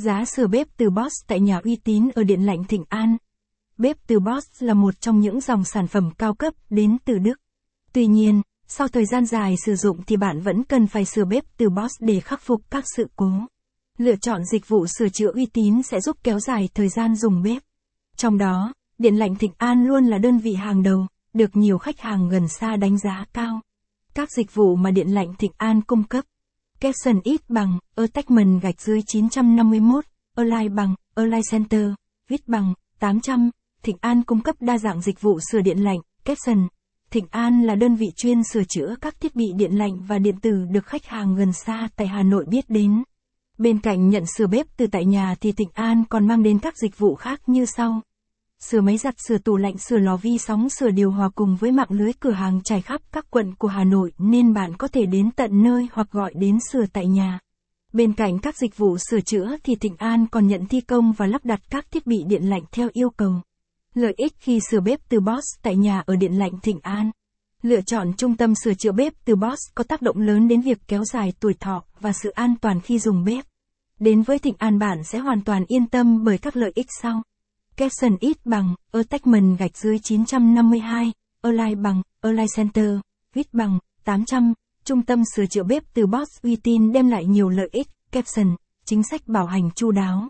Giá sửa bếp từ Boss tại nhà uy tín ở Điện lạnh Thịnh An. Bếp từ Boss là một trong những dòng sản phẩm cao cấp đến từ Đức. Tuy nhiên, sau thời gian dài sử dụng thì bạn vẫn cần phải sửa bếp từ Boss để khắc phục các sự cố. Lựa chọn dịch vụ sửa chữa uy tín sẽ giúp kéo dài thời gian dùng bếp. Trong đó, Điện lạnh Thịnh An luôn là đơn vị hàng đầu, được nhiều khách hàng gần xa đánh giá cao. Các dịch vụ mà Điện lạnh Thịnh An cung cấp caption ít bằng, Attachment gạch dưới 951, Align bằng, Align Center, viết bằng, 800. Thịnh An cung cấp đa dạng dịch vụ sửa điện lạnh, caption. Thịnh An là đơn vị chuyên sửa chữa các thiết bị điện lạnh và điện tử được khách hàng gần xa tại Hà Nội biết đến. Bên cạnh nhận sửa bếp từ tại nhà thì Thịnh An còn mang đến các dịch vụ khác như sau. Sửa máy giặt, sửa tủ lạnh, sửa lò vi sóng, sửa điều hòa cùng với mạng lưới cửa hàng trải khắp các quận của Hà Nội nên bạn có thể đến tận nơi hoặc gọi đến sửa tại nhà. Bên cạnh các dịch vụ sửa chữa thì Thịnh An còn nhận thi công và lắp đặt các thiết bị điện lạnh theo yêu cầu. Lợi ích khi sửa bếp từ Boss tại nhà ở Điện lạnh Thịnh An. Lựa chọn trung tâm sửa chữa bếp từ Boss có tác động lớn đến việc kéo dài tuổi thọ và sự an toàn khi dùng bếp. Đến với Thịnh An bạn sẽ hoàn toàn yên tâm bởi các lợi ích sau caption ít bằng, Attachment gạch dưới 952, Align bằng, Align Center, viết bằng, 800, trung tâm sửa chữa bếp từ Boss uy tín đem lại nhiều lợi ích, caption, chính sách bảo hành chu đáo.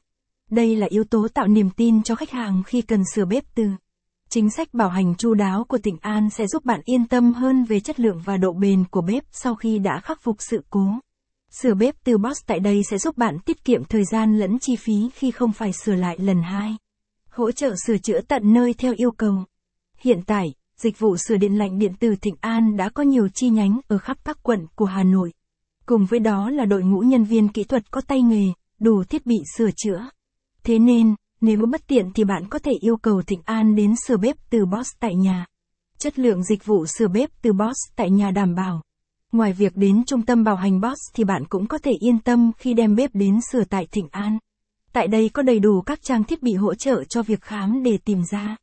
Đây là yếu tố tạo niềm tin cho khách hàng khi cần sửa bếp từ. Chính sách bảo hành chu đáo của tỉnh An sẽ giúp bạn yên tâm hơn về chất lượng và độ bền của bếp sau khi đã khắc phục sự cố. Sửa bếp từ Boss tại đây sẽ giúp bạn tiết kiệm thời gian lẫn chi phí khi không phải sửa lại lần hai. Hỗ trợ sửa chữa tận nơi theo yêu cầu. Hiện tại, dịch vụ sửa điện lạnh điện tử Thịnh An đã có nhiều chi nhánh ở khắp các quận của Hà Nội. Cùng với đó là đội ngũ nhân viên kỹ thuật có tay nghề, đủ thiết bị sửa chữa. Thế nên, nếu bất tiện thì bạn có thể yêu cầu Thịnh An đến sửa bếp từ Boss tại nhà. Chất lượng dịch vụ sửa bếp từ Boss tại nhà đảm bảo. Ngoài việc đến trung tâm bảo hành Boss thì bạn cũng có thể yên tâm khi đem bếp đến sửa tại Thịnh An. Tại đây có đầy đủ các trang thiết bị hỗ trợ cho việc khám để tìm ra.